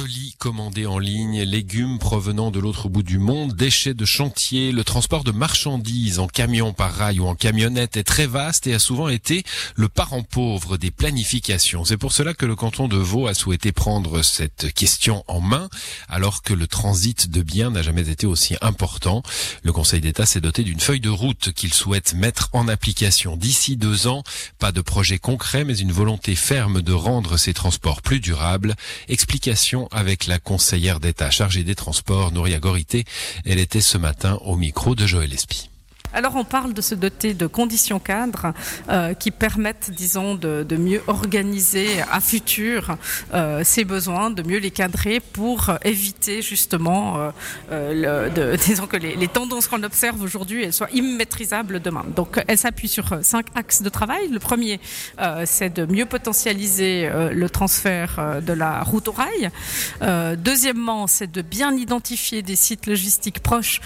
Colis commandés en ligne, légumes provenant de l'autre bout du monde, déchets de chantier, le transport de marchandises en camion par rail ou en camionnette est très vaste et a souvent été le parent pauvre des planifications. C'est pour cela que le canton de Vaud a souhaité prendre cette question en main, alors que le transit de biens n'a jamais été aussi important. Le Conseil d'État s'est doté d'une feuille de route qu'il souhaite mettre en application d'ici deux ans. Pas de projet concret, mais une volonté ferme de rendre ces transports plus durables. Explication avec la conseillère d'État chargée des transports, Nouria Gorité. Elle était ce matin au micro de Joël Espy. Alors on parle de se doter de conditions cadres euh, qui permettent, disons, de, mieux organiser à futur euh, ces besoins, de mieux les cadrer pour éviter justement, euh, le, disons que les, tendances qu'on observe aujourd'hui, soient immaîtrisables demain. Donc elle s'appuie sur cinq axes de travail. Le premier, c'est de mieux potentialiser le transfert de la route au rail. deuxièmement, c'est de bien identifier des sites logistiques proches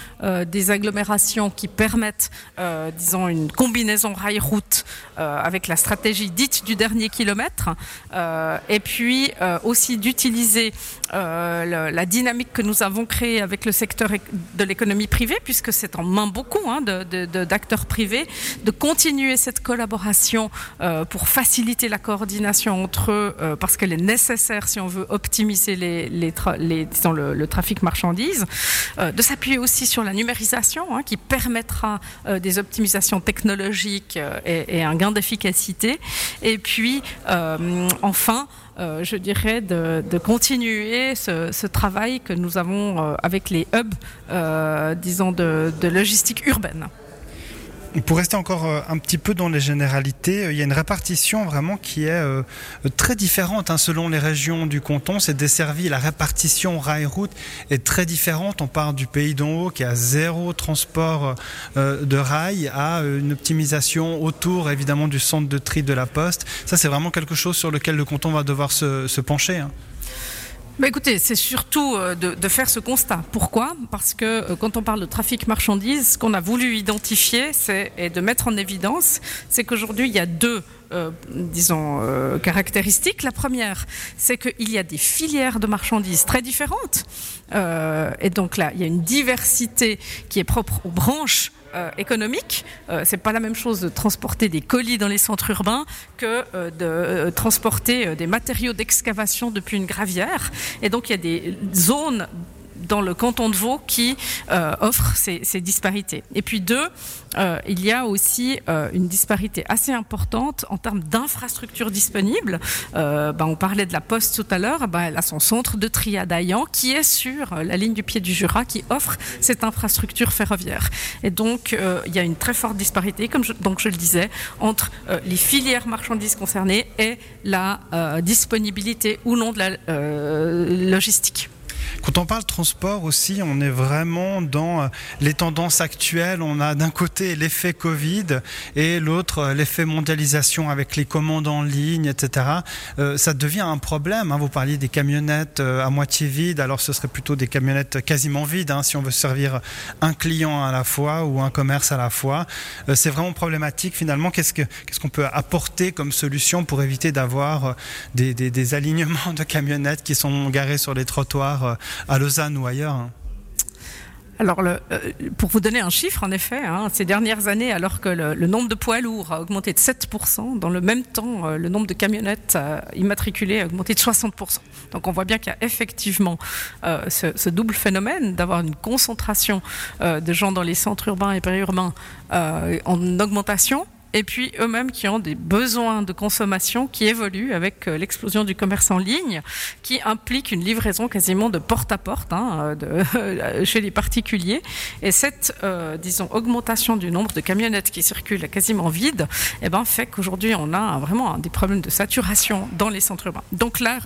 des agglomérations qui permettent euh, disons, une combinaison rail-route euh, avec la stratégie dite du dernier kilomètre, euh, et puis aussi d'utiliser la dynamique que nous avons créée avec le secteur de l'économie privée, puisque c'est en main beaucoup hein, d'acteurs privés, de continuer cette collaboration pour faciliter la coordination entre eux, parce qu'elle est nécessaire si on veut optimiser les, disons, le, trafic marchandises, de s'appuyer aussi sur la numérisation hein, qui permettra euh, des optimisations technologiques euh, et, un gain d'efficacité. Et puis, euh, enfin, je dirais, de, continuer ce, travail que nous avons avec les hubs, disons, de logistique urbaine. Pour rester encore euh, un petit peu dans les généralités, euh, il y a une répartition vraiment qui est euh, très différente hein, selon les régions du canton. C'est desservi, la répartition rail-route est très différente. On part du pays d'en haut qui a zéro transport de rail à une optimisation autour évidemment du centre de tri de la poste. Ça, c'est vraiment quelque chose sur lequel le canton va devoir se, pencher. Hein. Bah écoutez, c'est surtout euh, de, faire ce constat. Pourquoi? Parce que euh, quand on parle de trafic marchandises, ce qu'on a voulu identifier et de mettre en évidence, c'est qu'aujourd'hui, il y a deux euh, disons, caractéristiques. La première, c'est qu'il y a des filières de marchandises très différentes. et donc là, il y a une diversité qui est propre aux branches euh, économique. Euh, c'est pas la même chose de transporter des colis dans les centres urbains que euh, de transporter des matériaux d'excavation depuis une gravière. Et donc il y a des zones dans le canton de Vaud qui euh, offre ces, disparités. Et puis deux, euh, il y a aussi euh, une disparité assez importante en termes d'infrastructures disponibles. Ben, on parlait de la Poste tout à l'heure, ben, elle a son centre de tri à qui est sur la ligne du pied du Jura qui offre cette infrastructure ferroviaire. Et donc il y a une très forte disparité, comme donc je le disais, entre les filières marchandises concernées et la disponibilité ou non de la logistique. Quand on parle transport aussi, on est vraiment dans euh, les tendances actuelles. On a d'un côté l'effet Covid et l'autre euh, l'effet mondialisation avec les commandes en ligne, etc. Euh, ça devient un problème. Hein. Vous parliez des camionnettes à moitié vides, alors ce serait plutôt des camionnettes quasiment vides hein, si on veut servir un client à la fois ou un commerce à la fois. C'est vraiment problématique finalement. Qu'est-ce qu'on peut apporter comme solution pour éviter d'avoir des, alignements de camionnettes qui sont garées sur les trottoirs à Lausanne ou ailleurs hein. alors, euh, pour vous donner un chiffre, en effet, hein, ces dernières années, alors que le, nombre de poids lourds a augmenté de 7%, dans le même temps, euh, le nombre de camionnettes euh, immatriculées a augmenté de 60%. Donc, on voit bien qu'il y a effectivement ce, double phénomène d'avoir une concentration de gens dans les centres urbains et périurbains en augmentation, et puis eux-mêmes qui ont des besoins de consommation qui évoluent avec euh, l'explosion du commerce en ligne, qui implique une livraison quasiment de porte à porte hein, de, chez les particuliers. Et cette, euh, disons, augmentation du nombre de camionnettes qui circulent quasiment vides, eh ben, fait qu'aujourd'hui on a vraiment des problèmes de saturation dans les centres urbains. Donc là,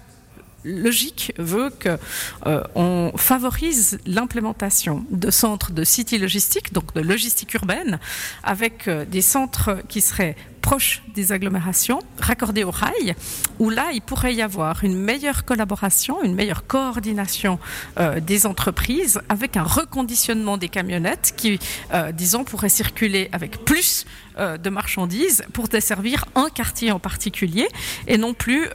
logique veut que euh, on favorise l'implémentation de centres de city logistique, donc de logistique urbaine, avec euh, des centres qui seraient proche des agglomérations, raccordés au rail, où là, il pourrait y avoir une meilleure collaboration, une meilleure coordination euh, des entreprises avec un reconditionnement des camionnettes qui, euh, disons, pourraient circuler avec plus euh, de marchandises pour desservir un quartier en particulier et non plus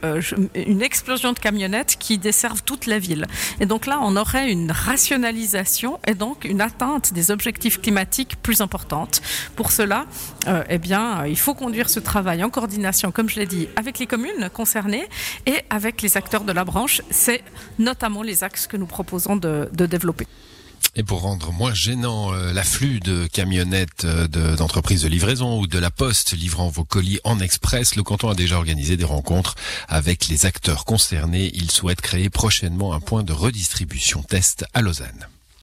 une explosion de camionnettes qui desservent toute la ville. Et donc là, on aurait une rationalisation et donc une atteinte des objectifs climatiques plus importante. Pour cela, eh bien, il faut conduire ce travail en coordination, comme je l'ai dit, avec les communes concernées et avec les acteurs de la branche. C'est notamment les axes que nous proposons de, de développer. Et pour rendre moins gênant euh, l'afflux de camionnettes euh, d'entreprises de, livraison ou de la poste livrant vos colis en express, le canton a déjà organisé des rencontres avec les acteurs concernés. Il souhaite créer prochainement un point de redistribution test à Lausanne.